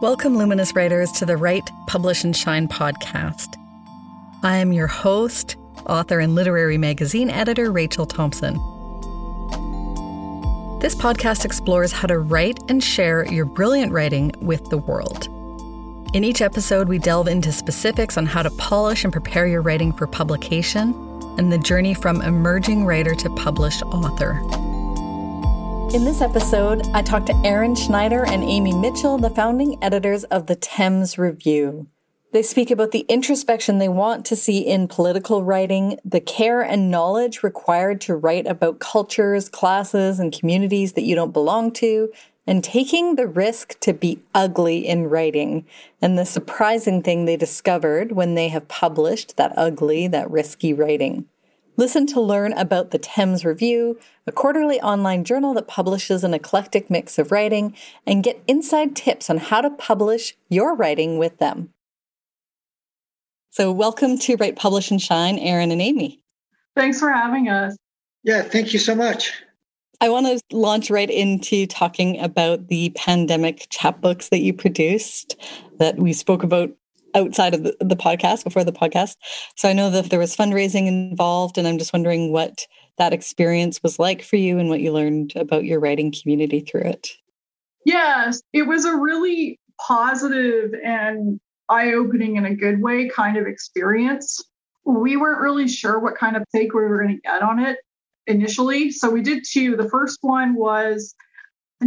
Welcome, Luminous Writers, to the Write, Publish, and Shine podcast. I am your host, author, and literary magazine editor, Rachel Thompson. This podcast explores how to write and share your brilliant writing with the world. In each episode, we delve into specifics on how to polish and prepare your writing for publication and the journey from emerging writer to published author. In this episode, I talked to Aaron Schneider and Amy Mitchell, the founding editors of the Temz Review. They speak about the introspection they want to see in political writing, the care and knowledge required to write about cultures, classes, and communities that you don't belong to, and taking the risk to be ugly in writing, and the surprising thing they discovered when they have published that ugly, that risky writing. Listen to learn about the Temz Review, a quarterly online journal that publishes an eclectic mix of writing, and get inside tips on how to publish your writing with them. So, welcome to Write, Publish, and Shine, Aaron and Amy. Thanks for having us. Yeah, thank you so much. I want to launch right into talking about the pandemic chapbooks that you produced that we spoke about outside of the, the podcast before the podcast. So I know that there was fundraising involved, and I'm just wondering what that experience was like for you and what you learned about your writing community through it. Yes, it was a really positive and eye opening in a good way kind of experience. We weren't really sure what kind of take we were going to get on it initially. So we did two. The first one was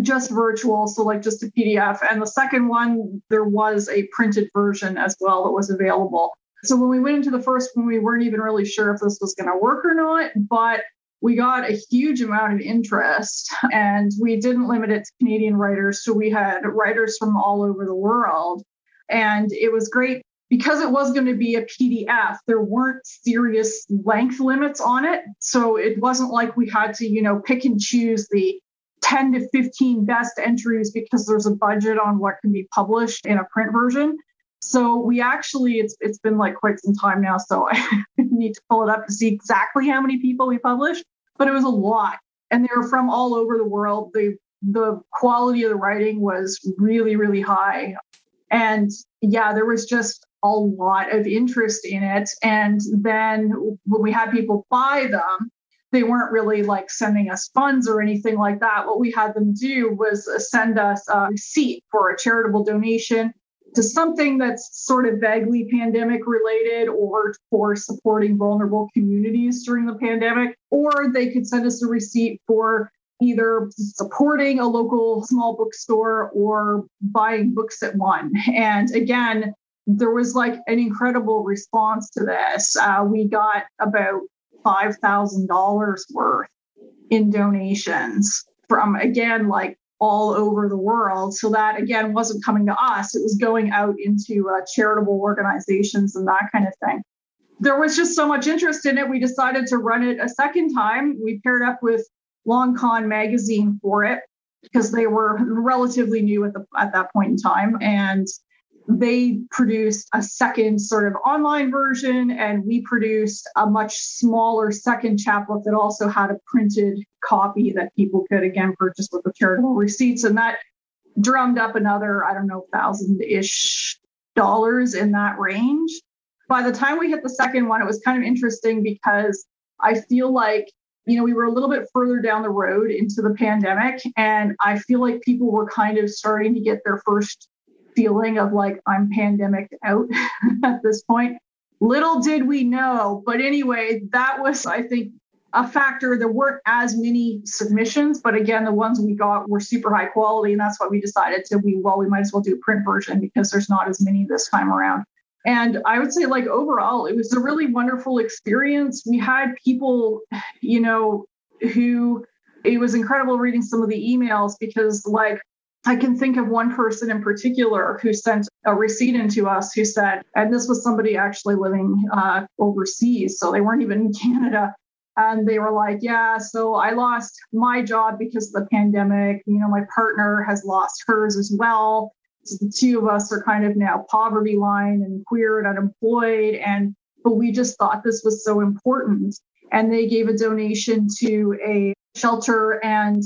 just virtual, so like just a PDF. And the second one, there was a printed version as well that was available. So when we went into the first one, we weren't even really sure if this was going to work or not, but we got a huge amount of interest and we didn't limit it to Canadian writers. So we had writers from all over the world. And it was great because it was going to be a PDF, there weren't serious length limits on it. So it wasn't like we had to, you know, pick and choose the 10 to 15 best entries because there's a budget on what can be published in a print version. So we actually, it's it's been like quite some time now, so I need to pull it up to see exactly how many people we published, but it was a lot, and they were from all over the world. The the quality of the writing was really really high, and yeah, there was just a lot of interest in it. And then when we had people buy them, they weren't really like sending us funds or anything like that. What we had them do was send us a receipt for a charitable donation to something that's sort of vaguely pandemic related or for supporting vulnerable communities during the pandemic. Or they could send us a receipt for either supporting a local small bookstore or buying books at one. And again, there was like an incredible response to this. Uh, we got about $5,000 worth in donations from, again, like all over the world. So that, again, wasn't coming to us, it was going out into uh, charitable organizations and that kind of thing. There was just so much interest in it. We decided to run it a second time. We paired up with Long Con magazine for it because they were relatively new at the at that point in time and they produced a second sort of online version, and we produced a much smaller second chapbook that also had a printed copy that people could again purchase with the charitable receipts. And that drummed up another, I don't know, thousand ish dollars in that range. By the time we hit the second one, it was kind of interesting because I feel like you know, we were a little bit further down the road into the pandemic, and I feel like people were kind of starting to get their first feeling of like I'm pandemic out at this point. Little did we know, but anyway, that was, I think, a factor. There weren't as many submissions, but again, the ones we got were super high quality, and that's why we decided to we well, we might as well do a print version because there's not as many this time around. And I would say, like overall, it was a really wonderful experience. We had people, you know, who it was incredible reading some of the emails because, like, I can think of one person in particular who sent a receipt into us who said, and this was somebody actually living uh, overseas, so they weren't even in Canada. And they were like, Yeah, so I lost my job because of the pandemic. You know, my partner has lost hers as well. So the two of us are kind of now poverty line and queer and unemployed. And but we just thought this was so important. And they gave a donation to a shelter and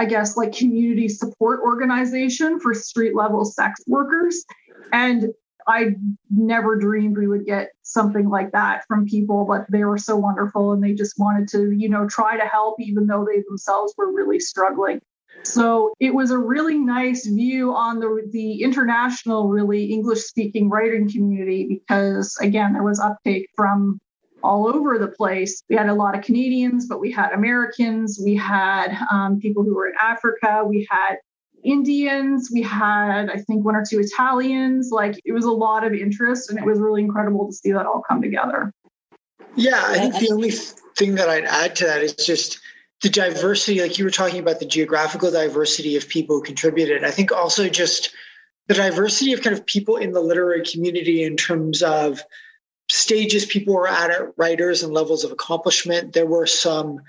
I guess, like community support organization for street level sex workers. And I never dreamed we would get something like that from people, but they were so wonderful and they just wanted to, you know, try to help even though they themselves were really struggling. So it was a really nice view on the the international, really English speaking writing community because again, there was uptake from all over the place. We had a lot of Canadians, but we had Americans, we had um, people who were in Africa, we had Indians, we had, I think, one or two Italians. Like it was a lot of interest, and it was really incredible to see that all come together. Yeah, I think the only thing that I'd add to that is just the diversity, like you were talking about the geographical diversity of people who contributed. I think also just the diversity of kind of people in the literary community in terms of stages people were at, writers and levels of accomplishment. There were some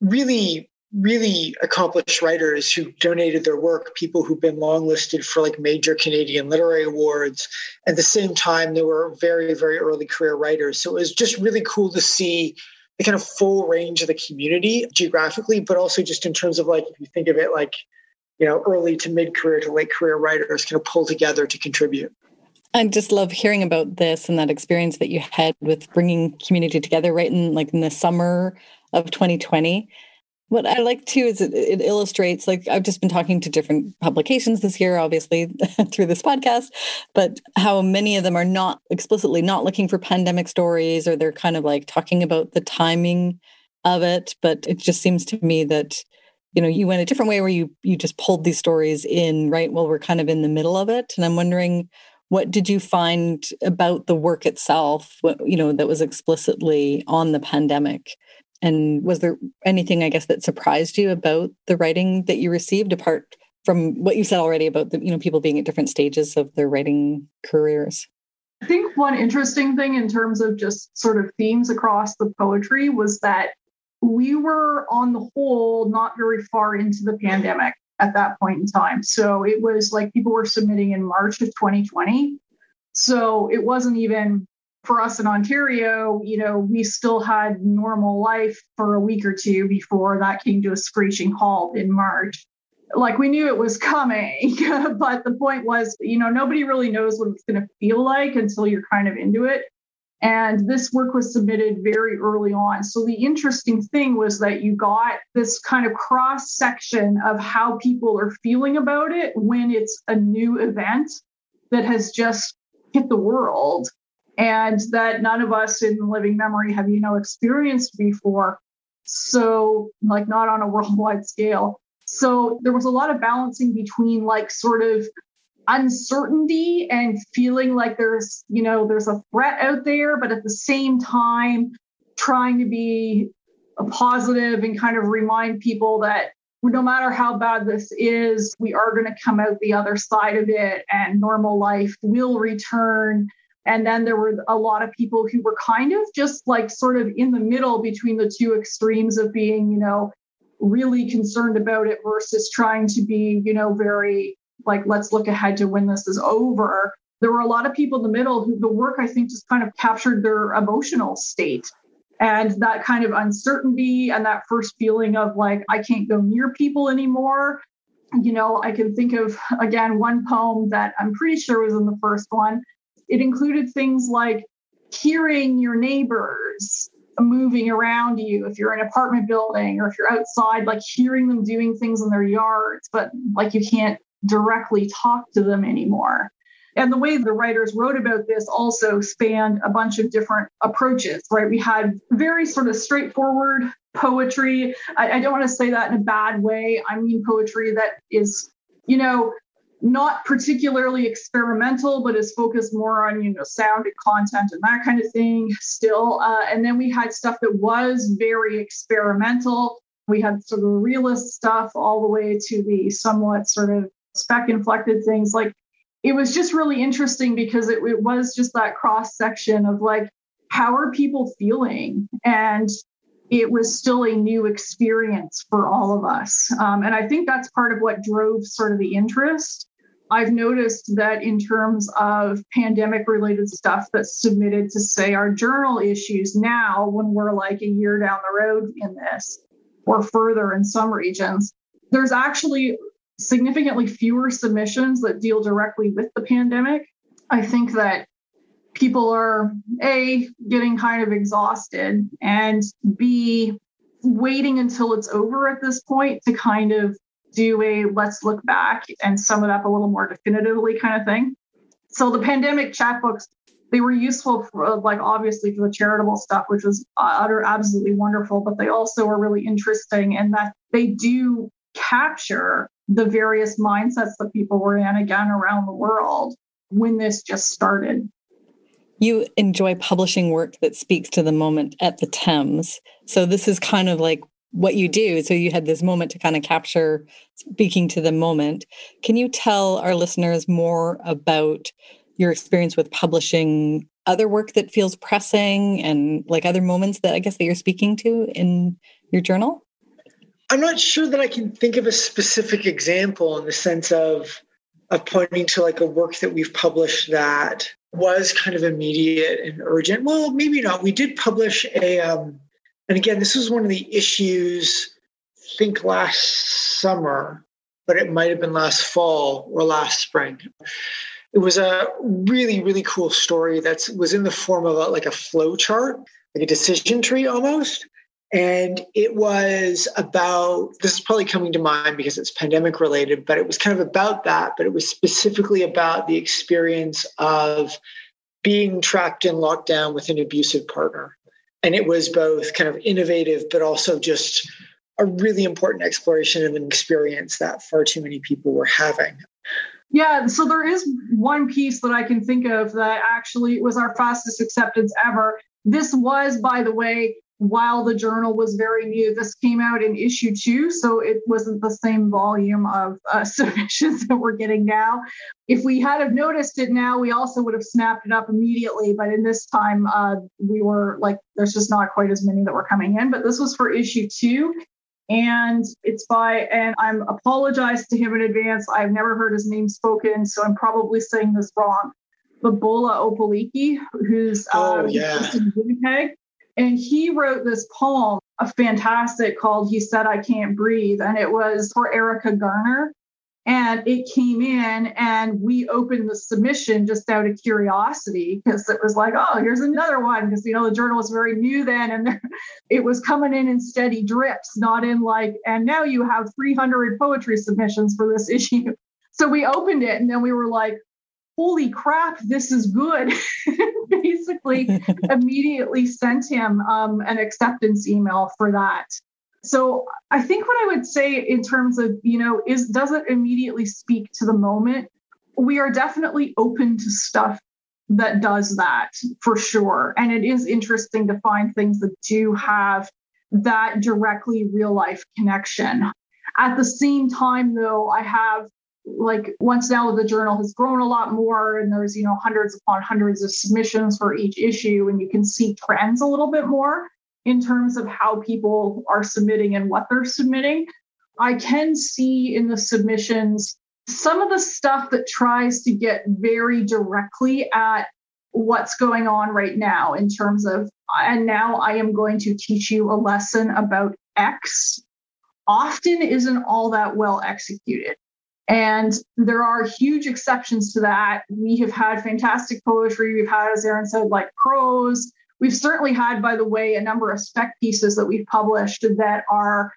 really really accomplished writers who donated their work, people who've been longlisted for like major Canadian literary awards. At the same time, there were very, very early career writers. So it was just really cool to see the kind of full range of the community geographically, but also just in terms of like, if you think of it like, you know, early to mid career to late career writers kind of pull together to contribute. I just love hearing about this and that experience that you had with bringing community together right in like in the summer of 2020 what I like too is it, it, illustrates, like I've just been talking to different publications this year, obviously through this podcast, but how many of them are not explicitly not looking for pandemic stories or they're kind of like talking about the timing of it. But it just seems to me that, you know, you went a different way where you you just pulled these stories in, right? while we're kind of in the middle of it. And I'm wondering what did you find about the work itself, what, you know, that was explicitly on the pandemic? And was there anything, I guess, that surprised you about the writing that you received, apart from what you said already about the, you know, people being at different stages of their writing careers? I think one interesting thing in terms of just sort of themes across the poetry was that we were, on the whole, not very far into the pandemic at that point in time. So it was like people were submitting in March of 2020. So it wasn't even for us in Ontario, you know, we still had normal life for a week or two before that came to a screeching halt in March. Like we knew it was coming, but the point was, you know, nobody really knows what it's going to feel like until you're kind of into it. And this work was submitted very early on. So the interesting thing was that you got this kind of cross section of how people are feeling about it when it's a new event that has just hit the world and that none of us in living memory have you know experienced before so like not on a worldwide scale so there was a lot of balancing between like sort of uncertainty and feeling like there's you know there's a threat out there but at the same time trying to be a positive and kind of remind people that no matter how bad this is we are going to come out the other side of it and normal life will return. And then there were a lot of people who were kind of just like sort of in the middle between the two extremes of being, you know, really concerned about it versus trying to be, you know, very like, let's look ahead to when this is over. There were a lot of people in the middle who the work, I think, just kind of captured their emotional state and that kind of uncertainty and that first feeling of like, I can't go near people anymore. You know, I can think of, again, one poem that I'm pretty sure was in the first one it included things like hearing your neighbors moving around you if you're in an apartment building or if you're outside like hearing them doing things in their yards but like you can't directly talk to them anymore and the way the writers wrote about this also spanned a bunch of different approaches right we had very sort of straightforward poetry I, I don't want to say that in a bad way i mean poetry that is you know not particularly experimental, but is focused more on you know sound and content and that kind of thing. Still, uh, and then we had stuff that was very experimental. We had sort of realist stuff all the way to the somewhat sort of spec inflected things. Like it was just really interesting because it, it was just that cross section of like how are people feeling and it was still a new experience for all of us. Um, and I think that's part of what drove sort of the interest. I've noticed that in terms of pandemic related stuff that's submitted to, say, our journal issues now, when we're like a year down the road in this or further in some regions, there's actually significantly fewer submissions that deal directly with the pandemic. I think that people are A, getting kind of exhausted, and B, waiting until it's over at this point to kind of do a let's look back and sum it up a little more definitively kind of thing. So the pandemic chapbooks, they were useful for like obviously for the charitable stuff, which was uh, utter absolutely wonderful, but they also are really interesting in that they do capture the various mindsets that people were in again around the world when this just started. You enjoy publishing work that speaks to the moment at the Temz. So this is kind of like what you do. So you had this moment to kind of capture speaking to the moment. Can you tell our listeners more about your experience with publishing other work that feels pressing and like other moments that I guess that you're speaking to in your journal? I'm not sure that I can think of a specific example in the sense of of pointing to like a work that we've published that was kind of immediate and urgent. Well, maybe not. We did publish a um, and again, this was one of the issues, I think last summer, but it might have been last fall or last spring. It was a really, really cool story that was in the form of a, like a flow chart, like a decision tree almost. And it was about this is probably coming to mind because it's pandemic related, but it was kind of about that. But it was specifically about the experience of being trapped in lockdown with an abusive partner and it was both kind of innovative, but also just a really important exploration of an experience that far too many people were having. Yeah, so there is one piece that I can think of that actually was our fastest acceptance ever. This was, by the way, while the journal was very new. This came out in issue two, so it wasn't the same volume of uh, submissions that we're getting now. If we had have noticed it now, we also would have snapped it up immediately. But in this time, uh, we were like, there's just not quite as many that were coming in. But this was for issue two. And it's by, and I'm apologize to him in advance. I've never heard his name spoken, so I'm probably saying this wrong. But Bola Opaleke, who's oh, um, yeah. in Winnipeg and he wrote this poem, a fantastic called He Said I Can't Breathe. And it was for Erica Garner. And it came in and we opened the submission just out of curiosity because it was like, oh, here's another one. Because, you know, the journal was very new then and it was coming in in steady drips, not in like, and now you have 300 poetry submissions for this issue. So we opened it and then we were like, holy crap, this is good. Basically, immediately sent him um, an acceptance email for that. So I think what I would say in terms of, you know, is does it immediately speak to the moment? We are definitely open to stuff that does that for sure. And it is interesting to find things that do have that directly real life connection. At the same time, though, I have like once now the journal has grown a lot more and there's you know hundreds upon hundreds of submissions for each issue and you can see trends a little bit more in terms of how people are submitting and what they're submitting i can see in the submissions some of the stuff that tries to get very directly at what's going on right now in terms of and now i am going to teach you a lesson about x. Often isn't all that well executed and there are huge exceptions to that. We have had fantastic poetry. We've had, as Aaron said, like prose. We've certainly had, by the way, a number of spec pieces that we've published that are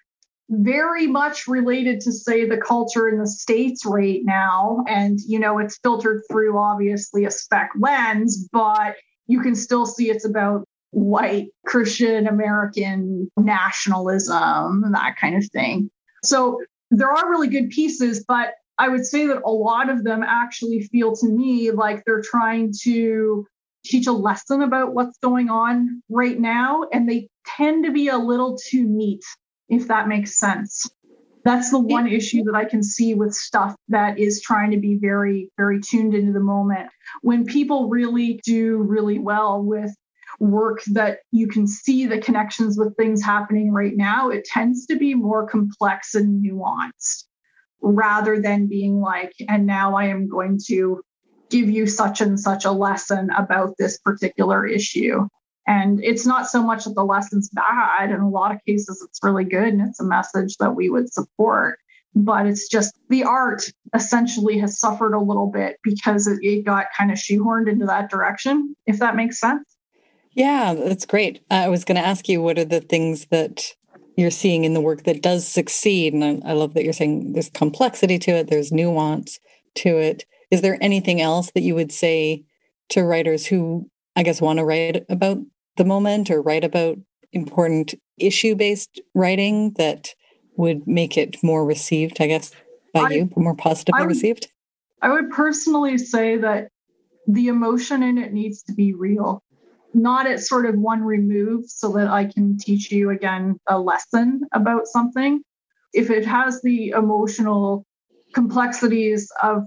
very much related to, say, the culture in the States right now. And, you know, it's filtered through obviously a spec lens, but you can still see it's about white Christian American nationalism, that kind of thing. So there are really good pieces, but I would say that a lot of them actually feel to me like they're trying to teach a lesson about what's going on right now. And they tend to be a little too neat, if that makes sense. That's the one issue that I can see with stuff that is trying to be very, very tuned into the moment. When people really do really well with work that you can see the connections with things happening right now, it tends to be more complex and nuanced rather than being like, and now I am going to give you such and such a lesson about this particular issue. And it's not so much that the lesson's bad. In a lot of cases, it's really good and it's a message that we would support. but it's just the art essentially has suffered a little bit because it, it got kind of shoehorned into that direction, if that makes sense. Yeah, that's great. I was going to ask you what are the things that you're seeing in the work that does succeed? And I, I love that you're saying there's complexity to it, there's nuance to it. Is there anything else that you would say to writers who, I guess, want to write about the moment or write about important issue based writing that would make it more received, I guess, by I, you, more positively I would, received? I would personally say that the emotion in it needs to be real, not at sort of one remove so that I can teach you again a lesson about something. If it has the emotional complexities of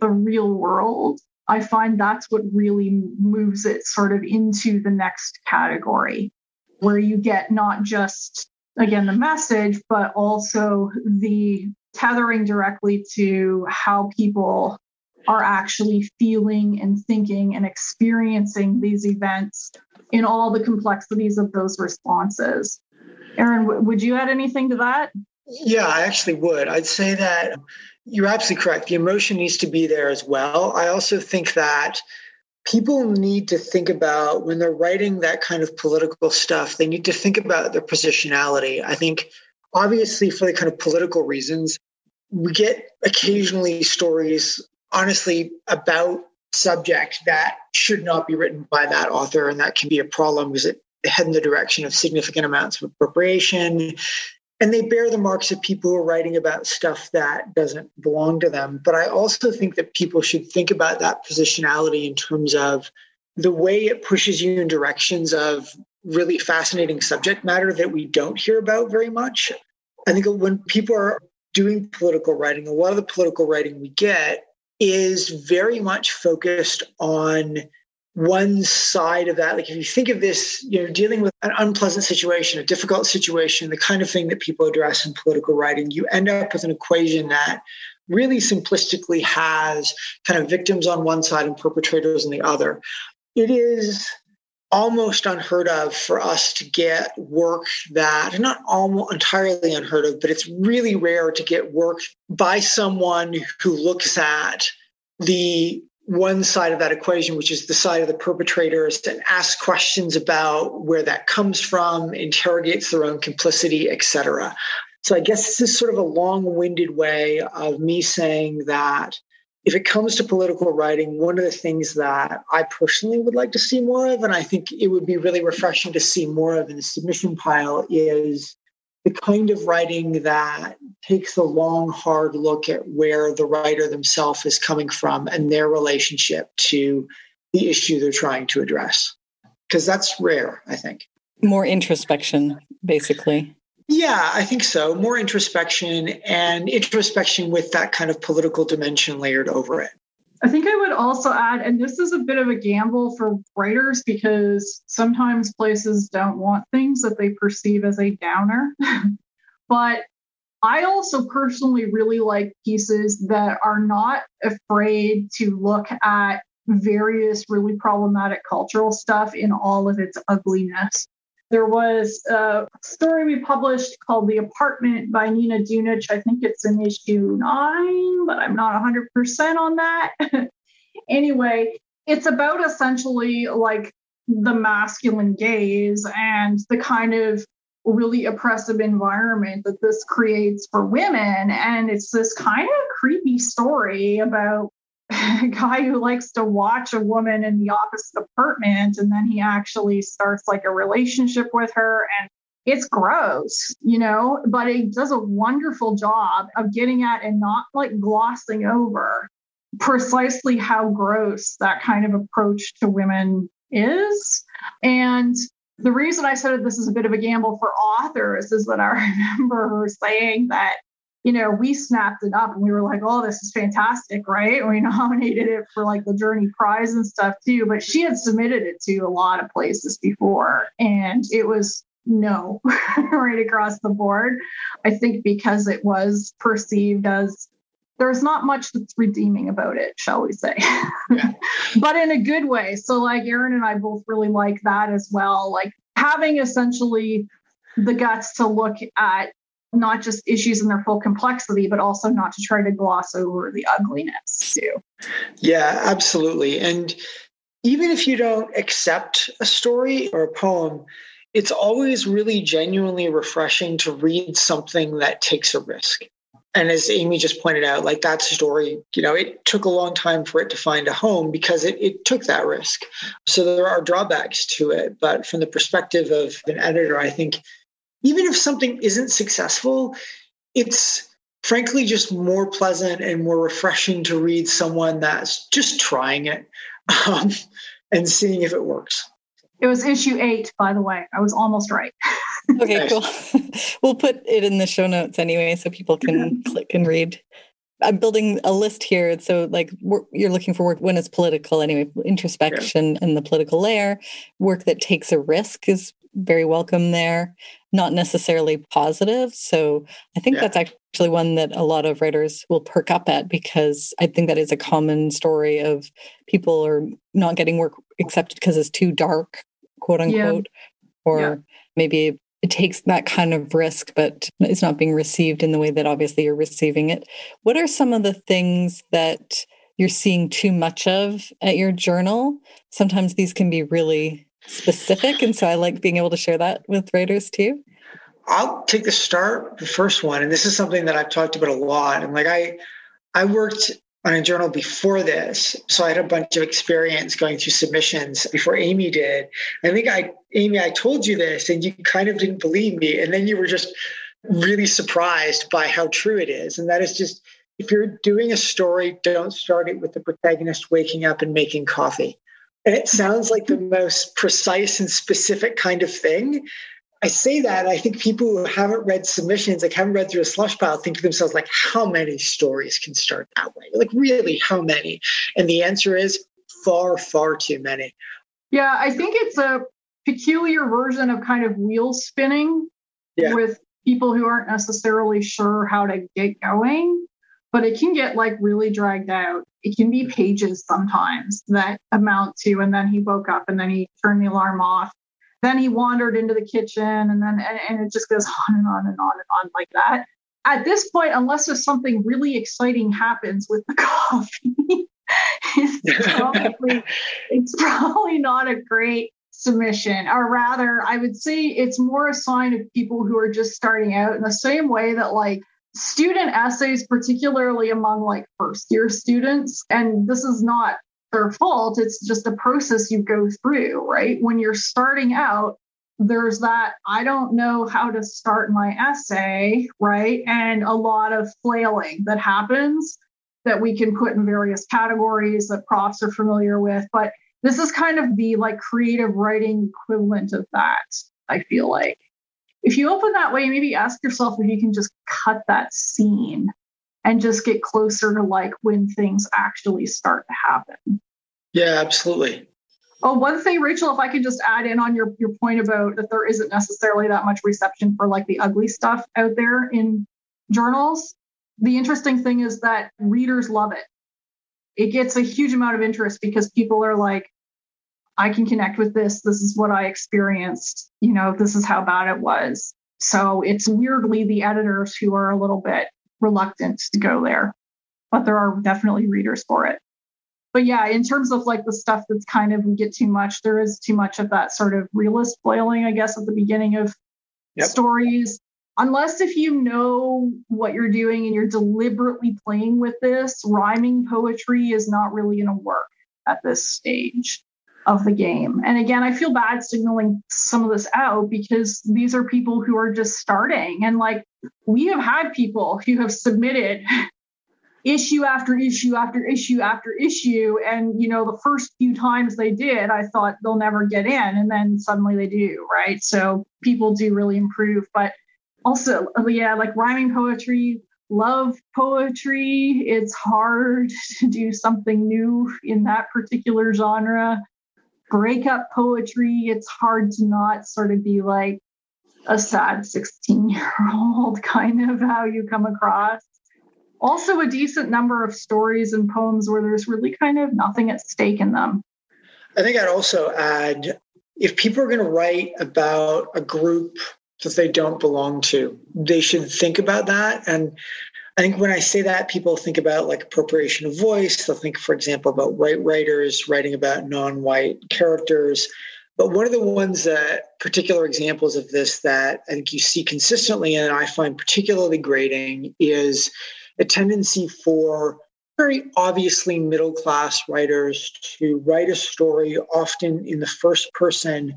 the real world, I find that's what really moves it sort of into the next category, where you get not just again the message but also the tethering directly to how people are actually feeling and thinking and experiencing these events in all the complexities of those responses. Aaron, w- would you add anything to that? Yeah, I actually would. I'd say that you're absolutely correct. The emotion needs to be there as well. I also think that people need to think about when they're writing that kind of political stuff, they need to think about their positionality. I think, obviously, for the kind of political reasons, we get occasionally stories, honestly, about subject that should not be written by that author, and that can be a problem because it head in the direction of significant amounts of appropriation and they bear the marks of people who are writing about stuff that doesn't belong to them. But I also think that people should think about that positionality in terms of the way it pushes you in directions of really fascinating subject matter that we don't hear about very much. I think when people are doing political writing, a lot of the political writing we get is very much focused on one side of that. Like if you think of this you know dealing with an unpleasant situation a difficult situation the kind of thing that people address in political writing you end up with an equation that really simplistically has kind of victims on one side and perpetrators on the other. It is almost unheard of for us to get work that not almost entirely unheard of but it's really rare to get work by someone who looks at the one side of that equation, which is the side of the perpetrators, and ask questions about where that comes from, interrogates their own complicity, etc. So I guess this is sort of a long-winded way of me saying that if it comes to political writing, one of the things that I personally would like to see more of, and I think it would be really refreshing to see more of in the submission pile, is the kind of writing that takes a long, hard look at where the writer themselves is coming from and their relationship to the issue they're trying to address. Because that's rare, I think. More introspection, basically. Yeah, I think so. More introspection and introspection with that kind of political dimension layered over it. I think I would also add, and this is a bit of a gamble for writers because sometimes places don't want things that they perceive as a downer. but I also personally really like pieces that are not afraid to look at various really problematic cultural stuff in all of its ugliness. There was a story we published called The Apartment by Nina Dunic. I think it's in issue nine, but I'm not 100% on that. anyway, it's about essentially like the masculine gaze and the kind of really oppressive environment that this creates for women. And it's this kind of creepy story about a guy who likes to watch a woman in the opposite apartment and then he actually starts like a relationship with her and it's gross, you know, but it does a wonderful job of getting at and not like glossing over precisely how gross that kind of approach to women is. And the reason I said this is a bit of a gamble for authors is that I remember her saying that you know, we snapped it up and we were like, oh, this is fantastic, right? And we nominated it for like the Journey Prize and stuff too. But she had submitted it to a lot of places before and it was no right across the board. I think because it was perceived as there's not much that's redeeming about it, shall we say, but in a good way. So, like, Aaron and I both really like that as well. Like, having essentially the guts to look at not just issues in their full complexity, but also not to try to gloss over the ugliness too. Yeah, absolutely. And even if you don't accept a story or a poem, it's always really genuinely refreshing to read something that takes a risk. And as Amy just pointed out, like that story, you know, it took a long time for it to find a home because it, it took that risk. So there are drawbacks to it. But from the perspective of an editor, I think even if something isn't successful, it's frankly just more pleasant and more refreshing to read someone that's just trying it um, and seeing if it works. It was issue eight, by the way. I was almost right. okay, cool. we'll put it in the show notes anyway so people can click and read. I'm building a list here. So, like, you're looking for work when it's political anyway, introspection yeah. and the political layer, work that takes a risk is very welcome there, not necessarily positive. So, I think yeah. that's actually one that a lot of writers will perk up at because I think that is a common story of people are not getting work accepted because it's too dark, quote unquote, yeah. or maybe it takes that kind of risk, but it's not being received in the way that obviously you're receiving it. What are some of the things that you're seeing too much of at your journal? Sometimes these can be really specific. And so I like being able to share that with writers too. I'll take the start, the first one. And this is something that I've talked about a lot. And like I I worked on a journal before this. So I had a bunch of experience going through submissions before Amy did. I think I, Amy, I told you this and you kind of didn't believe me. And then you were just really surprised by how true it is. And that is just, if you're doing a story, don't start it with the protagonist waking up and making coffee. And it sounds like the most precise and specific kind of thing. I say that I think people who haven't read submissions, like haven't read through a slush pile, think to themselves, like, how many stories can start that way? Like, really, how many? And the answer is far, far too many. Yeah, I think it's a peculiar version of kind of wheel spinning yeah. with people who aren't necessarily sure how to get going, but it can get like really dragged out. It can be pages sometimes that amount to, and then he woke up and then he turned the alarm off. Then he wandered into the kitchen and then and, and it just goes on and on and on and on like that. At this point unless there's something really exciting happens with the coffee it's probably it's probably not a great submission. Or rather i would say it's more a sign of people who are just starting out in the same way that like student essays particularly among like first year students and this is not their fault. It's just a process you go through, right? When you're starting out, there's that I don't know how to start my essay, right? And a lot of flailing that happens that we can put in various categories that profs are familiar with. But this is kind of the like creative writing equivalent of that, I feel like. If you open that way, maybe ask yourself if you can just cut that scene and just get closer to like when things actually start to happen. Yeah, absolutely. Oh, one thing, Rachel, if I could just add in on your, your point about that there isn't necessarily that much reception for like the ugly stuff out there in journals. The interesting thing is that readers love it. It gets a huge amount of interest because people are like, I can connect with this. This is what I experienced. You know, this is how bad it was. So it's weirdly the editors who are a little bit reluctant to go there, but there are definitely readers for it but yeah, in terms of like the stuff that's kind of we get too much, there is too much of that sort of realist flailing, I guess, at the beginning of yep. stories. Unless if you know what you're doing and you're deliberately playing with this, rhyming poetry is not really going to work at this stage of the game. And again, I feel bad signaling some of this out because these are people who are just starting. And like we have had people who have submitted issue after issue after issue after issue. And, you know, the first few times they did, I thought they'll never get in. And then suddenly they do, right? So people do really improve. But also, oh, yeah, like rhyming poetry, love poetry. It's hard to do something new in that particular genre. Breakup poetry, it's hard to not sort of be like a sad 16 year old kind of how you come across also a decent number of stories and poems where there's really kind of nothing at stake in them. I think I'd also add if people are going to write about a group that they don't belong to. They should think about that. And I think when I say that, people think about like appropriation of voice. They'll think, for example, about white writers writing about non white characters. But one of the ones that particular examples of this that I think you see consistently and I find particularly grating is a tendency for very obviously middle class writers to write a story often in the first person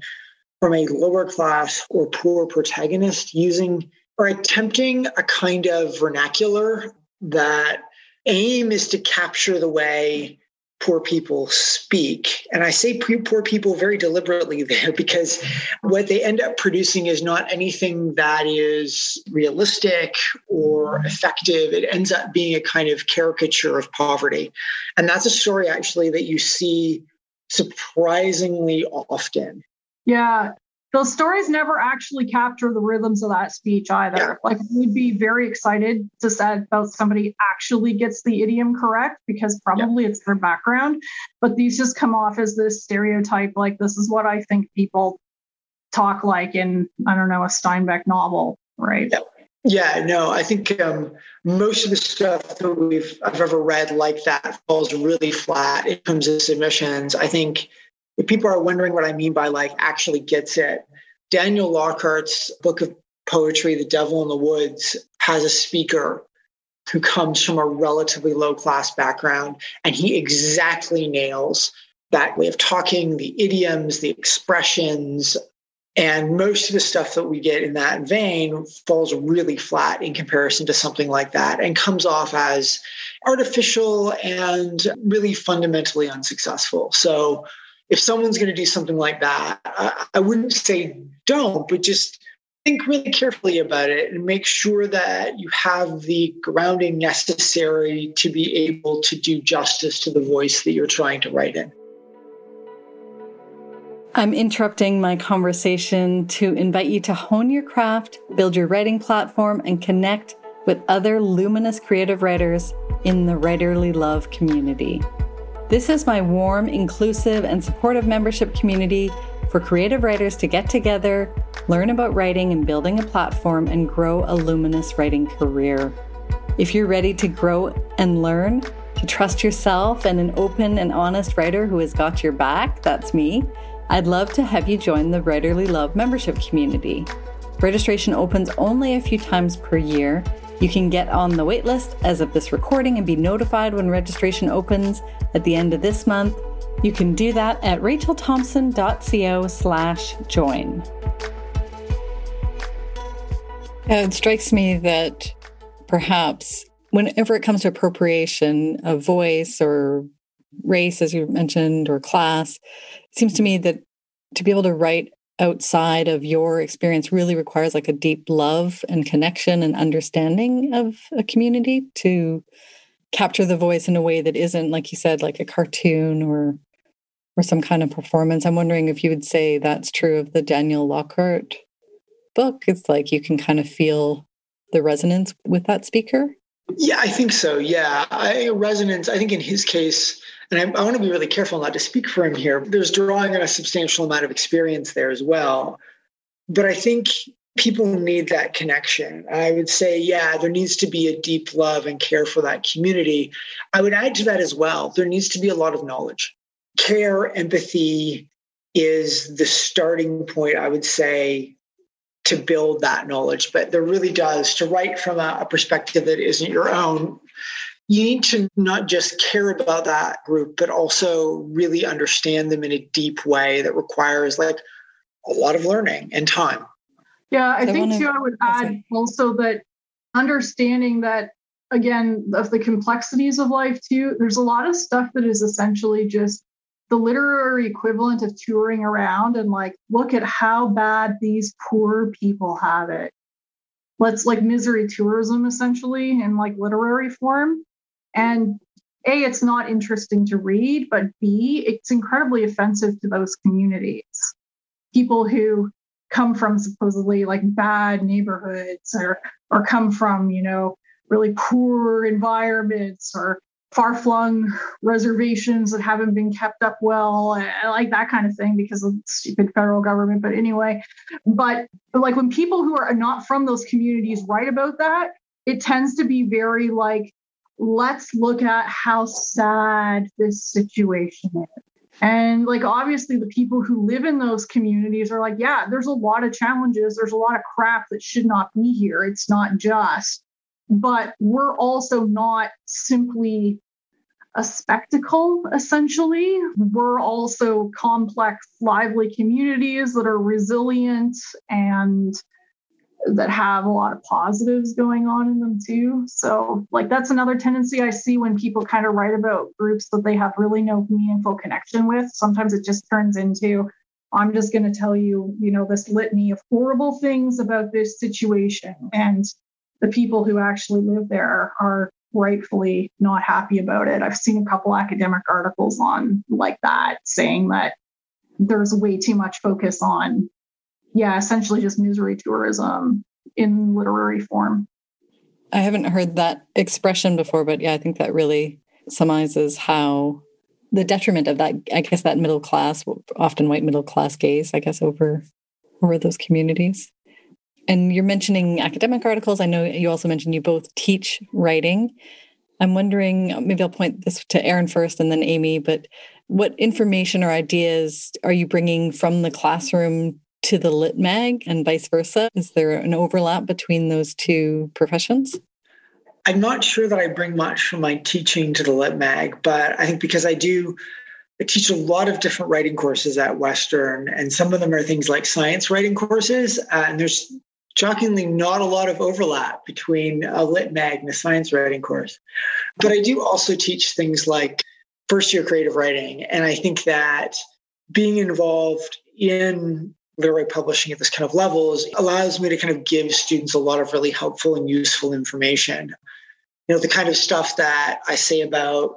from a lower class or poor protagonist using or attempting a kind of vernacular that aim is to capture the way poor people speak. And I say poor people very deliberately there because what they end up producing is not anything that is realistic or effective. It ends up being a kind of caricature of poverty. And that's a story actually that you see surprisingly often. Yeah, those stories never actually capture the rhythms of that speech either. Yeah. Like we'd be very excited to say about somebody actually gets the idiom correct because probably yeah. it's their background. But these just come off as this stereotype, like this is what I think people talk like in, I don't know, a Steinbeck novel, right? Yeah. Yeah, no, I think um, most of the stuff that we've I've ever read like that falls really flat in terms of submissions. I think if people are wondering what I mean by like actually gets it, Daniel Lockhart's book of poetry, The Devil in the Woods, has a speaker who comes from a relatively low class background, and he exactly nails that way of talking, the idioms, the expressions. And most of the stuff that we get in that vein falls really flat in comparison to something like that and comes off as artificial and really fundamentally unsuccessful. So if someone's going to do something like that, I, I wouldn't say don't, but just think really carefully about it and make sure that you have the grounding necessary to be able to do justice to the voice that you're trying to write in. I'm interrupting my conversation to invite you to hone your craft, build your writing platform, and connect with other luminous creative writers in the Writerly Love community. This is my warm, inclusive, and supportive membership community for creative writers to get together, learn about writing and building a platform, and grow a luminous writing career. If you're ready to grow and learn, to trust yourself and an open and honest writer who has got your back, that's me, I'd love to have you join the Writerly Love membership community. Registration opens only a few times per year. You can get on the waitlist as of this recording and be notified when registration opens at the end of this month. You can do that at rachelthompson.co slash join. It strikes me that perhaps whenever it comes to appropriation of voice or race, as you mentioned, or class, it seems to me that to be able to write outside of your experience really requires like a deep love and connection and understanding of a community to capture the voice in a way that isn't like you said like a cartoon or or some kind of performance. I'm wondering if you would say that's true of the daniel lockhart book. It's like you can kind of feel the resonance with that speaker? Yeah i think so. Yeah I, resonance i think in his case and I, I want to be really careful not to speak for him here there's drawing on a substantial amount of experience there as well but i think people need that connection. I would say, yeah, there needs to be a deep love and care for that community. I would add to that as well, there needs to be a lot of knowledge. Care, empathy is the starting point, I would say, to build that knowledge. But there really does, to write from a, a perspective that isn't your own, you need to not just care about that group, but also really understand them in a deep way that requires like a lot of learning and time. Yeah, I, think too, I would add also that understanding that again of the complexities of life too there's a lot of stuff that is essentially just the literary equivalent of touring around and like look at how bad these poor people have it. Let's like misery tourism essentially in like literary form and a it's not interesting to read but b it's incredibly offensive to those communities people who come from supposedly like bad neighborhoods or or come from you know really poor environments or far flung reservations that haven't been kept up well. I like that kind of thing because of stupid federal government. But anyway, but like when people who are not from those communities write about that, it tends to be very like, let's look at how sad this situation is. And like, obviously, the people who live in those communities are like, yeah, there's a lot of challenges. There's a lot of crap that should not be here. It's not just but we're also not simply a spectacle, essentially. We're also complex, lively communities that are resilient and that have a lot of positives going on in them too. So, like, that's another tendency I see when people kind of write about groups that they have really no meaningful connection with. Sometimes it just turns into, I'm just going to tell you, you know, this litany of horrible things about this situation. And the people who actually live there are rightfully not happy about it. I've seen a couple academic articles on like that saying that there's way too much focus on, yeah, essentially just misery tourism in literary form. I haven't heard that expression before, but yeah, I think that really summarizes how the detriment of that, I guess, that middle class, often white middle class gaze, I guess, over over those communities. And you're mentioning academic articles. I know you also mentioned you both teach writing. I'm wondering, maybe I'll point this to Aaron first and then Amy, but what information or ideas are you bringing from the classroom to the Lit Mag and vice versa? Is there an overlap between those two professions? I'm not sure that I bring much from my teaching to the Lit Mag, but I think because I do I teach a lot of different writing courses at Western, and some of them are things like science writing courses. Uh, and there's shockingly not a lot of overlap between a lit mag and a science writing course. But I do also teach things like first year creative writing. And I think that being involved in literary publishing at this kind of levels allows me to kind of give students a lot of really helpful and useful information. You know, the kind of stuff that I say about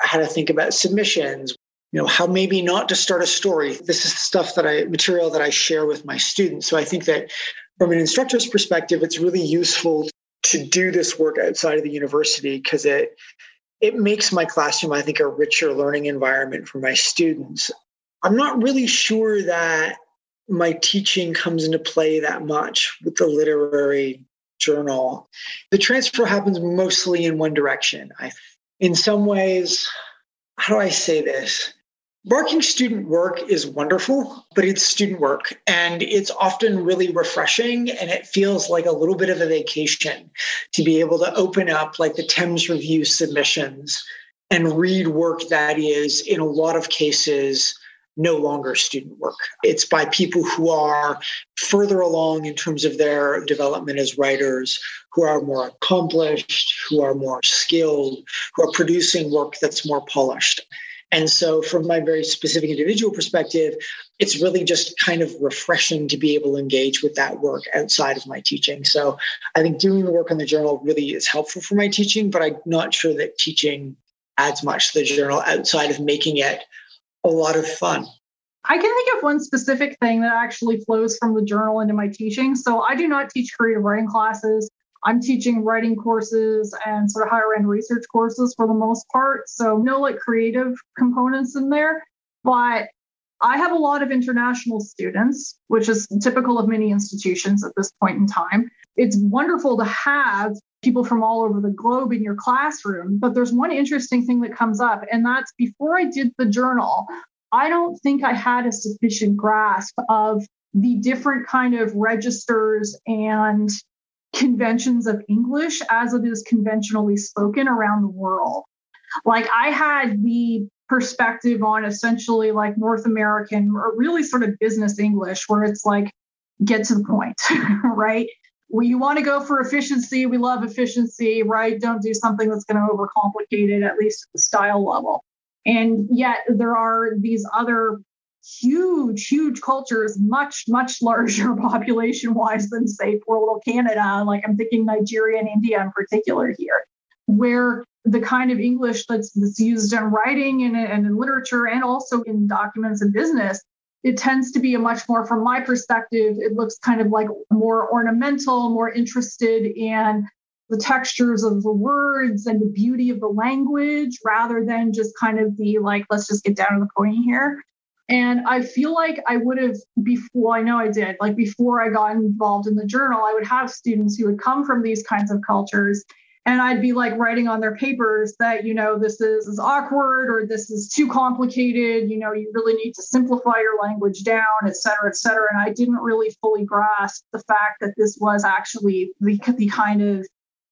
how to think about submissions, you know, how maybe not to start a story. This is stuff that I material that I share with my students. So I think that from an instructor's perspective, it's really useful to do this work outside of the university because it it makes my classroom, I think, a richer learning environment for my students. I'm not really sure that my teaching comes into play that much with the literary journal. The transfer happens mostly in one direction. I, in some ways, how do I say this? Working student work is wonderful, but it's student work and it's often really refreshing and it feels like a little bit of a vacation to be able to open up like the Temz Review submissions and read work that is, in a lot of cases, no longer student work. It's by people who are further along in terms of their development as writers, who are more accomplished, who are more skilled, who are producing work that's more polished. And so, from my very specific individual perspective, it's really just kind of refreshing to be able to engage with that work outside of my teaching. So, I think doing the work on the journal really is helpful for my teaching, but I'm not sure that teaching adds much to the journal outside of making it a lot of fun. I can think of one specific thing that actually flows from the journal into my teaching. So, I do not teach creative writing classes. I'm teaching writing courses and sort of higher end research courses for the most part. So no like creative components in there. But I have a lot of international students, which is typical of many institutions at this point in time. It's wonderful to have people from all over the globe in your classroom. But there's one interesting thing that comes up, and that's before I did the journal, I don't think I had a sufficient grasp of the different kind of registers and conventions of English as it is conventionally spoken around the world. Like I had the perspective on essentially like North American or really sort of business English, where it's like, get to the point, right? Well, you want to go for efficiency. We love efficiency, right? Don't do something that's going to overcomplicate it, at least at the style level. And yet there are these other huge, huge cultures, much, much larger population wise than, say, poor little Canada. Like I'm thinking Nigeria and India in particular here, where the kind of English that's, that's used in writing and, and in literature and also in documents and business, it tends to be a much more, from my perspective, it looks kind of like more ornamental, more interested in the textures of the words and the beauty of the language rather than just kind of the like, let's just get down to the point here. And I feel like I would have before, I know I did, like before I got involved in the journal, I would have students who would come from these kinds of cultures and I'd be like writing on their papers that, you know, this is, is awkward or this is too complicated, you know, you really need to simplify your language down, et cetera, et cetera. And I didn't really fully grasp the fact that this was actually the, the kind of,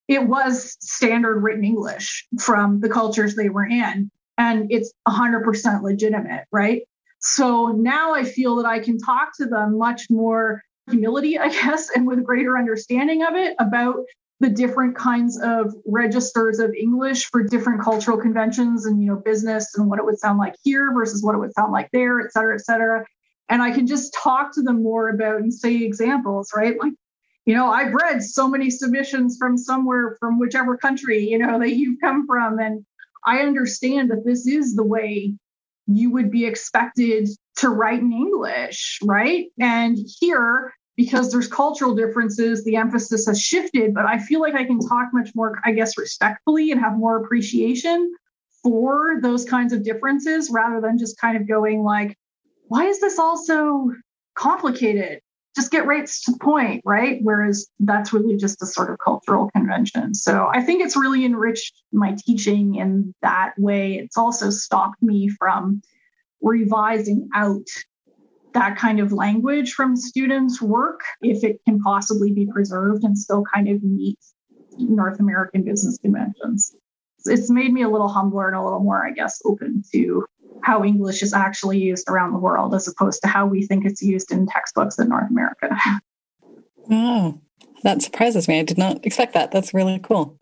it was standard written English from the cultures they were in. And it's 100% legitimate, right? So now I feel that I can talk to them much more humility, I guess, and with greater understanding of it about the different kinds of registers of English for different cultural conventions and you know business and what it would sound like here versus what it would sound like there, et cetera, et cetera. And I can just talk to them more about and say examples, right? Like, you know, I've read so many submissions from somewhere from whichever country, you know, that you've come from. And I understand that this is the way you would be expected to write in English, right? And here because there's cultural differences, the emphasis has shifted, but I feel like I can talk much more, I guess, respectfully and have more appreciation for those kinds of differences rather than just kind of going like, why is this all so complicated? Just get right to the point, right? Whereas that's really just a sort of cultural convention. So I think it's really enriched my teaching in that way. It's also stopped me from revising out that kind of language from students' work if it can possibly be preserved and still kind of meet North American business conventions. It's made me a little humbler and a little more, I guess, open to how English is actually used around the world as opposed to how we think it's used in textbooks in North America. Oh, that surprises me. I did not expect that. That's really cool.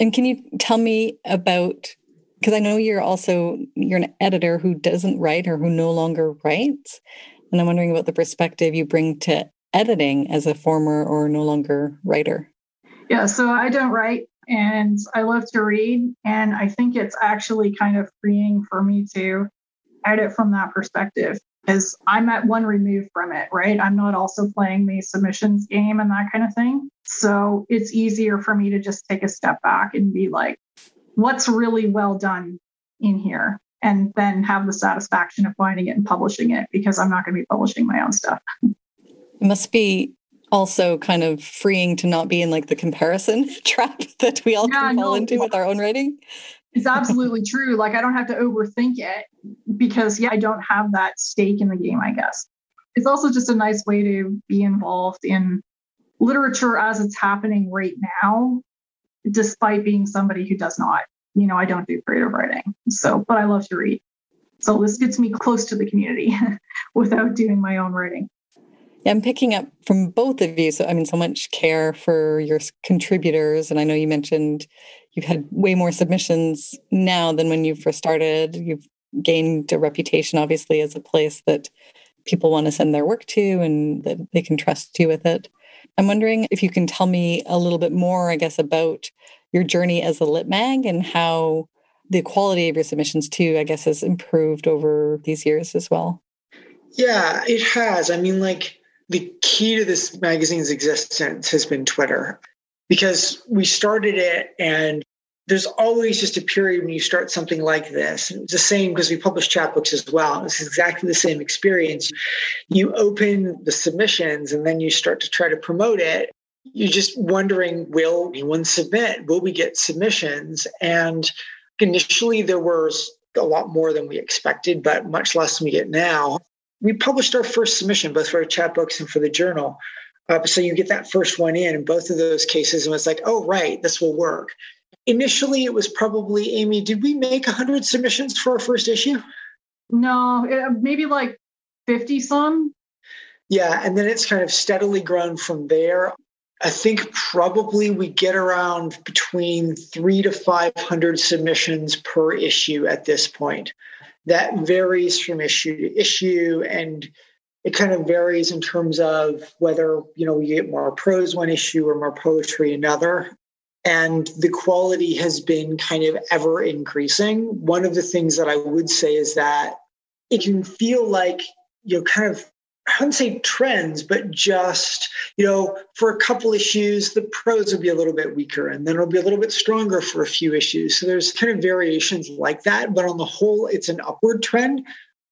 And can you tell me about because I know you're also you're an editor who doesn't write or who no longer writes. And I'm wondering about the perspective you bring to editing as a former or no longer writer. Yeah, so I don't write and I love to read. And I think it's actually kind of freeing for me to edit from that perspective because I'm at one remove from it, right? I'm not also playing the submissions game and that kind of thing. So it's easier for me to just take a step back and be like, what's really well done in here? And then have the satisfaction of finding it and publishing it because I'm not going to be publishing my own stuff. It must be also kind of freeing to not be in like the comparison trap that we all yeah, can fall no, into with our own writing. It's absolutely true. Like I don't have to overthink it because yeah, I don't have that stake in the game, I guess. It's also just a nice way to be involved in literature as it's happening right now, despite being somebody who does not you know, I don't do creative writing. So, but I love to read. So this gets me close to the community without doing my own writing. Yeah, I'm picking up from both of you. So, I mean, so much care for your contributors. And I know you mentioned you've had way more submissions now than when you first started. You've gained a reputation, obviously, as a place that people want to send their work to and that they can trust you with it. I'm wondering if you can tell me a little bit more, I guess, about your journey as a lit mag and how the quality of your submissions too, I guess, has improved over these years as well. Yeah, it has. I mean, like the key to this magazine's existence has been Twitter because we started it and there's always just a period when you start something like this. And it's the same because we publish chapbooks as well. It's exactly the same experience. You open the submissions and then you start to try to promote it you're just wondering will anyone submit? Will we get submissions? And initially, there was a lot more than we expected, but much less than we get now. We published our first submission, both for our chapbooks and for the journal. Uh, so you get that first one in, in both of those cases, and it's like, oh, right, this will work. Initially, it was probably Amy. Did we make 100 submissions for our first issue? No, it, maybe like 50 some. Yeah, and then it's kind of steadily grown from there. I think probably we get around between three to 500 submissions per issue at this point. That varies from issue to issue, and it kind of varies in terms of whether you know we get more prose one issue or more poetry another. And the quality has been kind of ever increasing. One of the things that I would say is that it can feel like you know kind of I wouldn't say trends, but just, you know, for a couple issues, the pros will be a little bit weaker and then it'll be a little bit stronger for a few issues. So there's kind of variations like that. But on the whole, it's an upward trend.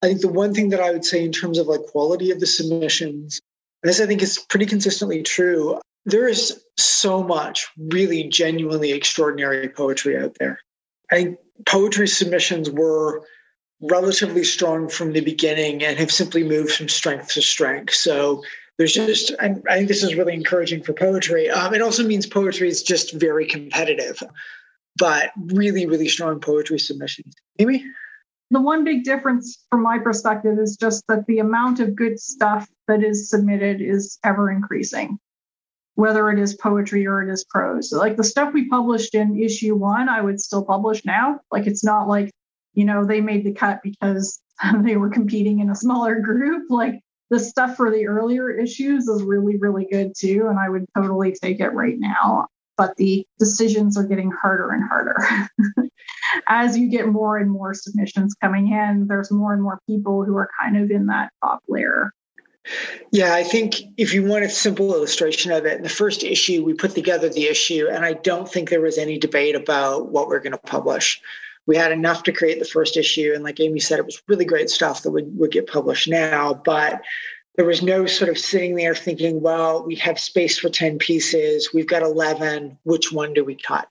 I think the one thing that I would say in terms of like quality of the submissions, this I think is pretty consistently true. There is so much really genuinely extraordinary poetry out there. I poetry submissions were relatively strong from the beginning and have simply moved from strength to strength. So there's just, I, I think this is really encouraging for poetry. Um, it also means poetry is just very competitive, but really, really strong poetry submissions. Amy? The one big difference from my perspective is just that the amount of good stuff that is submitted is ever increasing, whether it is poetry or it is prose. Like the stuff we published in issue one, I would still publish now. Like it's not like, you know, they made the cut because they were competing in a smaller group. Like the stuff for the earlier issues is really, really good too. And I would totally take it right now. But the decisions are getting harder and harder. as you get more and more submissions coming in, there's more and more people who are kind of in that top layer. Yeah, I think if you want a simple illustration of it, in the first issue, we put together the issue, and I don't think there was any debate about what we're going to publish. We had enough to create the first issue, and like Amy said, it was really great stuff that would, would get published now, but there was no sort of sitting there thinking, well, we have space for 10 pieces, we've got 11, which one do we cut?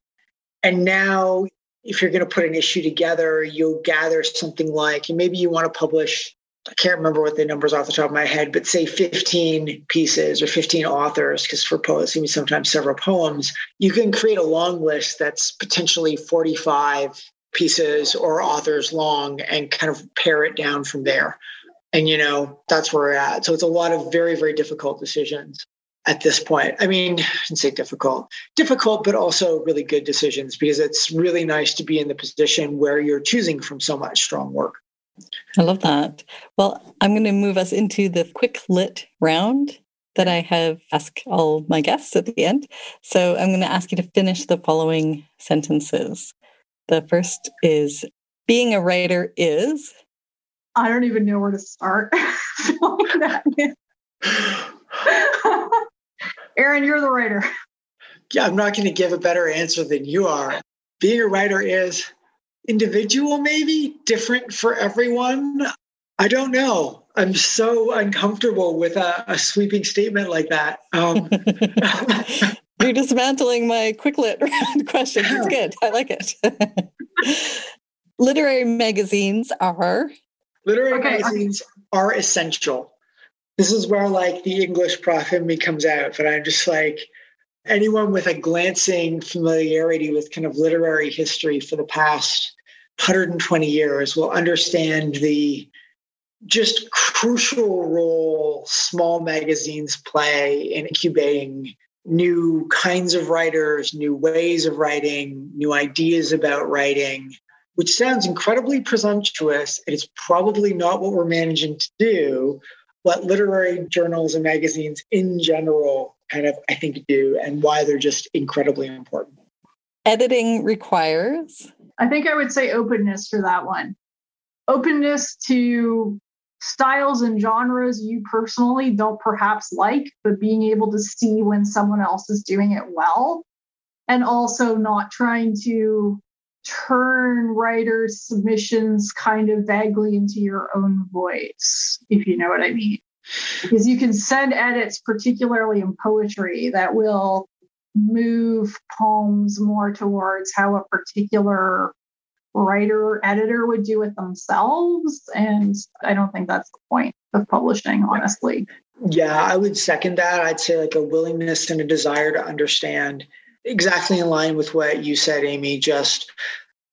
And now if you're going to put an issue together, you'll gather something like, maybe you want to publish, I can't remember what the numbers off the top of my head, but say 15 pieces or 15 authors, because for poets, even sometimes several poems, you can create a long list that's potentially 45 pieces or authors long and kind of pare it down from there. And, you know, that's where we're at. So it's a lot of very, very difficult decisions at this point. I mean, I shouldn't say difficult, difficult, but also really good decisions because it's really nice to be in the position where you're choosing from so much strong work. I love that. Well, I'm going to move us into the quick lit round that I have asked all my guests at the end. So I'm going to ask you to finish the following sentences. The first is being a writer is. I don't even know where to start. Aaron, you're the writer. Yeah, I'm not going to give a better answer than you are. Being a writer is individual, maybe different for everyone. I don't know. I'm so uncomfortable with a, a sweeping statement like that. Um, You're dismantling my quick lit question. It's good. I like it. literary magazines are literary okay. magazines are essential this is where like the English prof in me comes out. But I'm just like anyone with a glancing familiarity with kind of literary history for the past 120 years will understand the just crucial role small magazines play in incubating new kinds of writers, new ways of writing, new ideas about writing, which sounds incredibly presumptuous. And it's probably not what we're managing to do, what literary journals and magazines in general kind of, I think, do and why they're just incredibly important. Editing requires? I think I would say openness for that one. Openness to styles and genres you personally don't perhaps like, but being able to see when someone else is doing it well. And also not trying to turn writers' submissions kind of vaguely into your own voice, if you know what I mean. Because you can send edits, particularly in poetry, that will move poems more towards how a particular writer or editor would do it themselves. And I don't think that's the point of publishing, honestly. Yeah, I would second that. I'd say like a willingness and a desire to understand exactly in line with what you said, Amy, just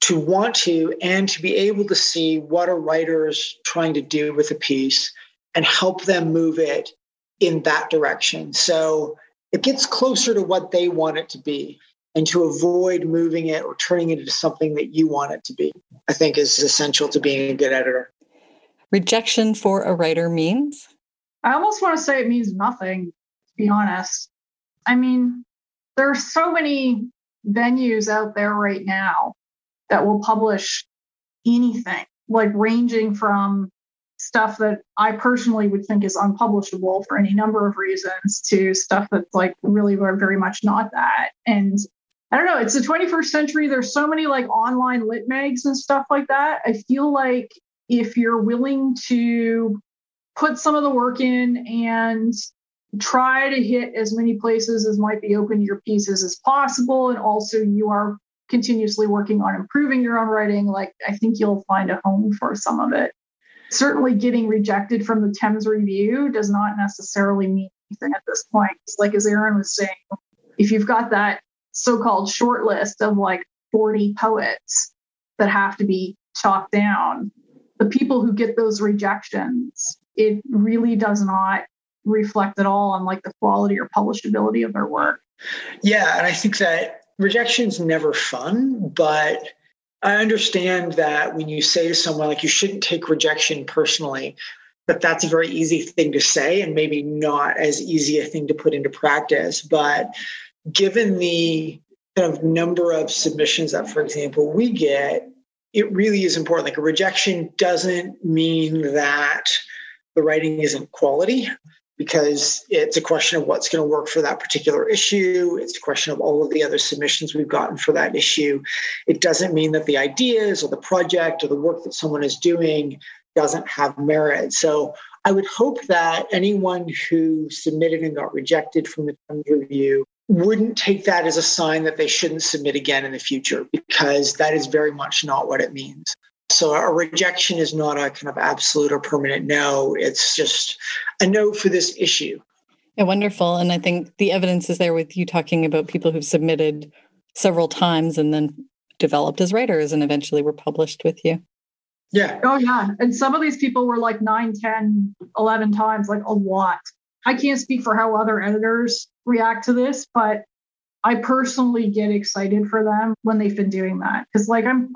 to want to and to be able to see what a writer is trying to do with a piece and help them move it in that direction. So it gets closer to what they want it to be and to avoid moving it or turning it into something that you want it to be, I think is essential to being a good editor. Rejection for a writer means? I almost want to say it means nothing, to be honest. I mean, there are so many venues out there right now that will publish anything, like ranging from stuff that I personally would think is unpublishable for any number of reasons to stuff that's like really very much not that. And I don't know, it's the 21st century. There's so many like online lit mags and stuff like that. I feel like if you're willing to put some of the work in and try to hit as many places as might be open to your pieces as possible, and also you are continuously working on improving your own writing, like I think you'll find a home for some of it. Certainly, getting rejected from the Temz Review does not necessarily mean anything at this point. It's like as Aaron was saying, if you've got that so-called short list of like 40 poets that have to be chalked down, the people who get those rejections, it really does not reflect at all on like the quality or publishability of their work. Yeah, and I think that rejection's never fun, but I understand that when you say to someone like you shouldn't take rejection personally, that that's a very easy thing to say and maybe not as easy a thing to put into practice. But given the kind of number of submissions that, for example, we get, it really is important. Like a rejection doesn't mean that the writing isn't quality because it's a question of what's going to work for that particular issue. It's a question of all of the other submissions we've gotten for that issue. It doesn't mean that the ideas or the project or the work that someone is doing doesn't have merit. So I would hope that anyone who submitted and got rejected from the review wouldn't take that as a sign that they shouldn't submit again in the future because that is very much not what it means. So a rejection is not a kind of absolute or permanent no. It's just a no for this issue. Yeah, wonderful. And I think the evidence is there with you talking about people who've submitted several times and then developed as writers and eventually were published with you. Yeah. Oh, yeah. And some of these people were like 9, 10, 11 times, like a lot. I can't speak for how other editors react to this, but I personally get excited for them when they've been doing that. Cause like I'm,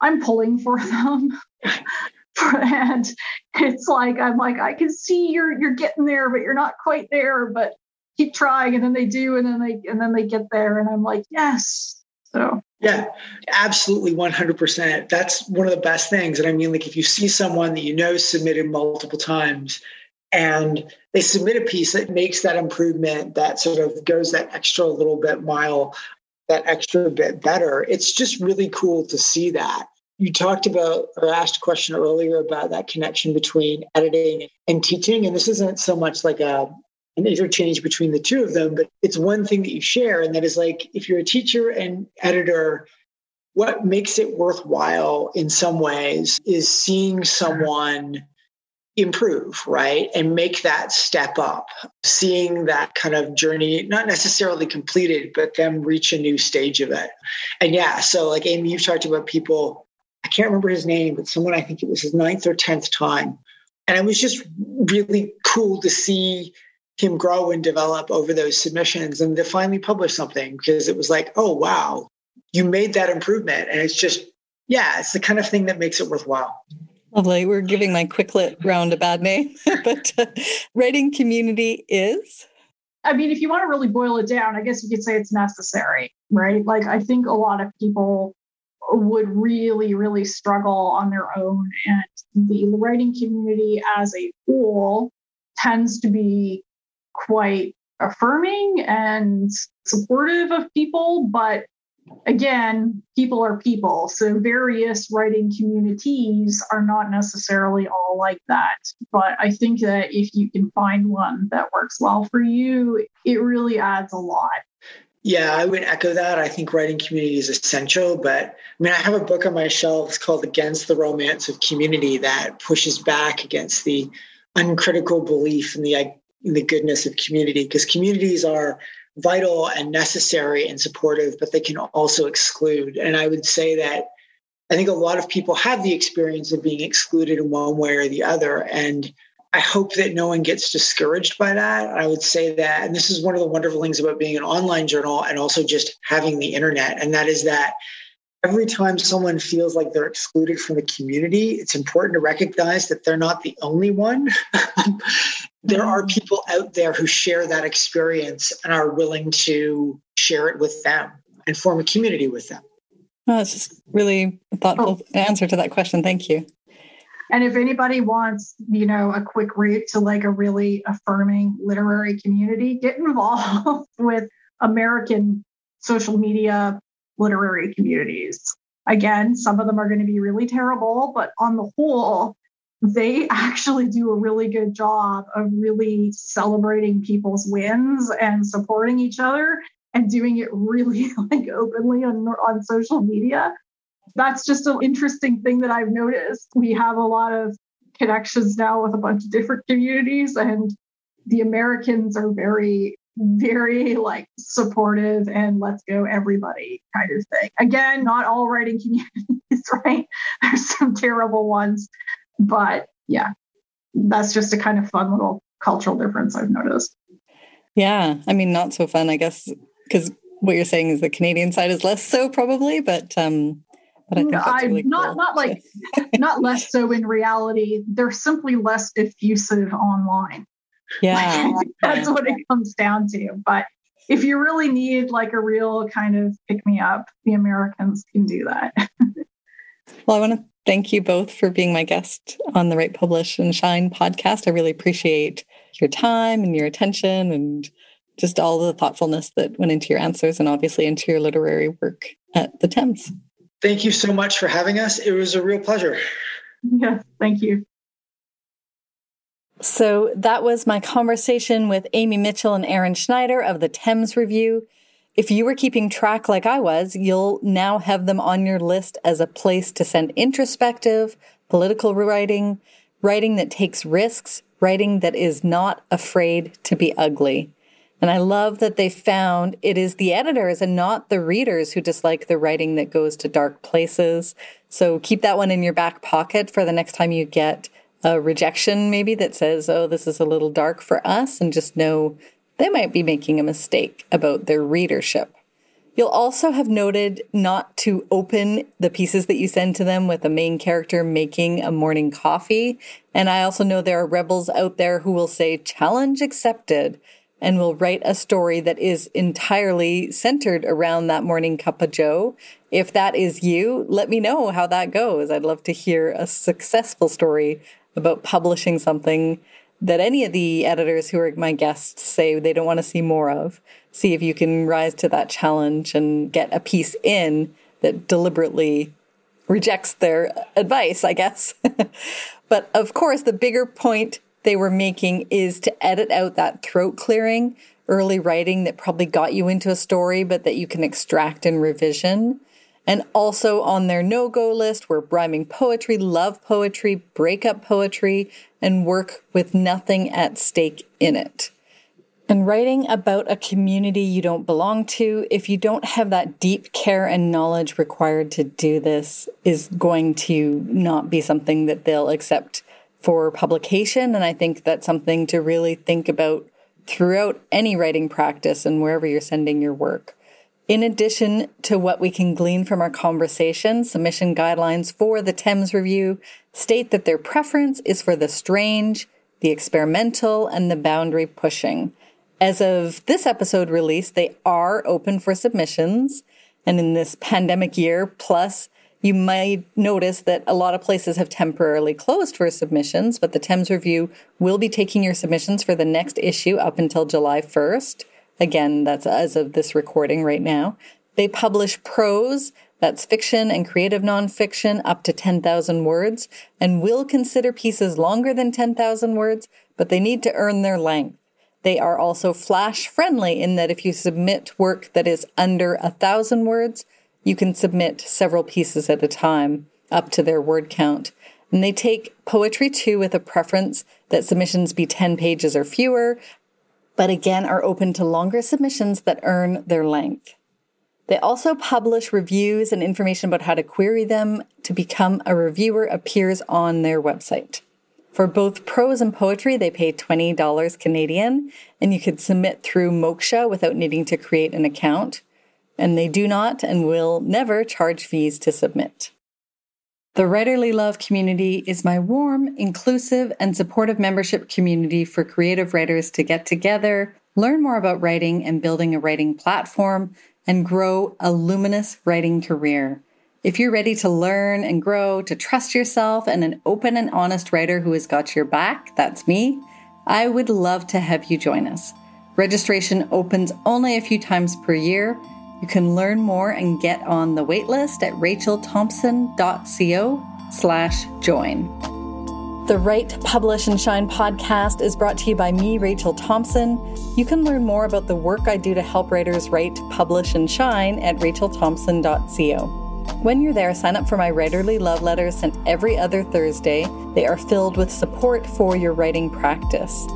I'm pulling for them. and it's like I'm like I can see you're you're getting there, but you're not quite there. But keep trying, and then they do, and then they and then they get there, and I'm like, yes. So yeah, absolutely, one hundred percent. That's one of the best things. And I mean, like if you see someone that you know submitted multiple times, and they submit a piece that makes that improvement, that sort of goes that extra little bit mile that extra bit better. It's just really cool to see that. You talked about or asked a question earlier about that connection between editing and teaching. And this isn't so much like a an interchange between the two of them, but it's one thing that you share. And that is like if you're a teacher and editor, what makes it worthwhile in some ways is seeing someone improve, right? And make that step up, seeing that kind of journey, not necessarily completed, but them reach a new stage of it. And yeah, so like Amy, you've talked about people, I can't remember his name, but someone I think it was his ninth or 10th time. And it was just really cool to see him grow and develop over those submissions and to finally publish something because it was like, oh, wow, you made that improvement. And it's just, yeah, it's the kind of thing that makes it worthwhile. Lovely. We're giving my Quick Lit round a bad name, but uh, writing community is. I mean, if you want to really boil it down, I guess you could say it's necessary, right? Like, I think a lot of people would really, really struggle on their own. And the writing community as a whole tends to be quite affirming and supportive of people, but again, people are people. So various writing communities are not necessarily all like that. But I think that if you can find one that works well for you, it really adds a lot. Yeah, I would echo that. I think writing community is essential. But I mean, I have a book on my shelves called Against the Romance of Community that pushes back against the uncritical belief in the, in the goodness of community because communities are vital and necessary and supportive, but they can also exclude. And I would say that I think a lot of people have the experience of being excluded in one way or the other. And I hope that no one gets discouraged by that. I would say that, and this is one of the wonderful things about being an online journal and also just having the internet, and that is that every time someone feels like they're excluded from the community, it's important to recognize that they're not the only one. there are mm-hmm. people out there who share that experience and are willing to share it with them and form a community with them. Well, that's just really a thoughtful oh. answer to that question. Thank you. And if anybody wants, you know, a quick route to like a really affirming literary community, get involved with American social media literary communities. Again, some of them are going to be really terrible, but on the whole, they actually do a really good job of really celebrating people's wins and supporting each other and doing it really like openly on, on social media. That's just an interesting thing that I've noticed. We have a lot of connections now with a bunch of different communities, and the Americans are very, very like supportive and let's go everybody kind of thing. Again, not all writing communities, right? There's some terrible ones, but yeah, that's just a kind of fun little cultural difference I've noticed. Yeah, I mean, not so fun, I guess, because what you're saying is the Canadian side is less so, probably, but um, but I think that's really not cool. not like not less so in reality. They're simply less effusive online. Yeah, that's what it comes down to. But if you really need like a real kind of pick me up, the Americans can do that. well, I want to thank you both for being my guest on the Write Publish and Shine podcast. I really appreciate your time and your attention and just all the thoughtfulness that went into your answers and obviously into your literary work at the Temz. Thank you so much for having us. It was a real pleasure. Yes, thank you. So that was my conversation with Amy Mitchell and Aaron Schneider of the Temz Review. If you were keeping track like I was, you'll now have them on your list as a place to send introspective, political writing, writing that takes risks, writing that is not afraid to be ugly. And I love that they found it is the editors and not the readers who dislike the writing that goes to dark places. So keep that one in your back pocket for the next time you get a rejection, maybe that says, oh, this is a little dark for us, and just know they might be making a mistake about their readership. You'll also have noted not to open the pieces that you send to them with a main character making a morning coffee. And I also know there are rebels out there who will say, challenge accepted and will write a story that is entirely centered around that morning cup of joe. If that is you, let me know how that goes. I'd love to hear a successful story about publishing something that any of the editors who are my guests say they don't want to see more of. See if you can rise to that challenge and get a piece in that deliberately rejects their advice, I guess. but of course, the bigger point they were making is to edit out that throat clearing early writing that probably got you into a story, but that you can extract in revision. And also on their no go list were rhyming poetry, love poetry, breakup poetry, and work with nothing at stake in it. And writing about a community you don't belong to, if you don't have that deep care and knowledge required to do this, is going to not be something that they'll accept for publication. And I think that's something to really think about throughout any writing practice and wherever you're sending your work. In addition to what we can glean from our conversation, submission guidelines for the Temz Review state that their preference is for the strange, the experimental, and the boundary pushing. As of this episode release, they are open for submissions. And in this pandemic year, plus you might notice that a lot of places have temporarily closed for submissions, but the Temz Review will be taking your submissions for the next issue up until July 1st. Again, that's as of this recording right now. They publish prose, that's fiction and creative nonfiction up to 10,000 words, and will consider pieces longer than 10,000 words, but they need to earn their length. They are also flash friendly in that if you submit work that is under a thousand words, you can submit several pieces at a time up to their word count. And they take poetry too with a preference that submissions be 10 pages or fewer, but again are open to longer submissions that earn their length. They also publish reviews and information about how to query them to become a reviewer appears on their website. For both prose and poetry, they pay $20 Canadian, and you could submit through Moksha without needing to create an account and they do not and will never charge fees to submit. The Writerly Love community is my warm, inclusive, and supportive membership community for creative writers to get together, learn more about writing and building a writing platform, and grow a luminous writing career. If you're ready to learn and grow, to trust yourself, and an open and honest writer who has got your back, that's me, I would love to have you join us. Registration opens only a few times per year. You can learn more and get on the waitlist at rachelthompson.co slash join. The Write, Publish, and Shine podcast is brought to you by me, Rachel Thompson. You can learn more about the work I do to help writers write, publish, and shine at rachelthompson.co. When you're there, sign up for my writerly love letters sent every other Thursday. They are filled with support for your writing practice.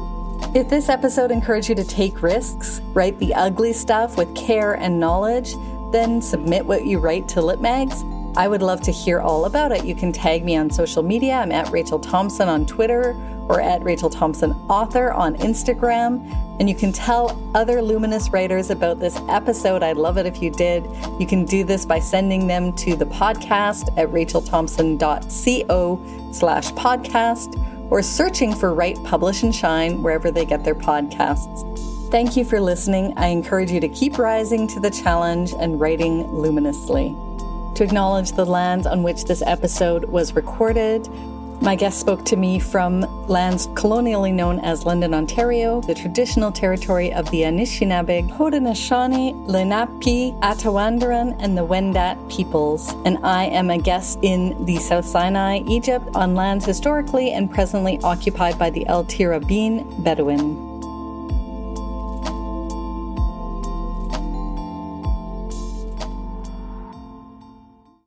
If this episode encouraged you to take risks, write the ugly stuff with care and knowledge, then submit what you write to LitMags, I would love to hear all about it. You can tag me on social media. I'm at Rachel Thompson on Twitter or at Rachel Thompson Author on Instagram. And you can tell other Luminous writers about this episode. I'd love it if you did. You can do this by sending them to the podcast at rachelthompson.co slash podcast or searching for Write, Publish, and Shine wherever they get their podcasts. Thank you for listening. I encourage you to keep rising to the challenge and writing luminously to acknowledge the lands on which this episode was recorded. My guest spoke to me from lands colonially known as London, Ontario, the traditional territory of the Anishinaabe, Haudenosaunee, Lenape, Attawandaron, and the Wendat peoples. And I am a guest in the South Sinai, Egypt, on lands historically and presently occupied by the El Tirabin Bedouin.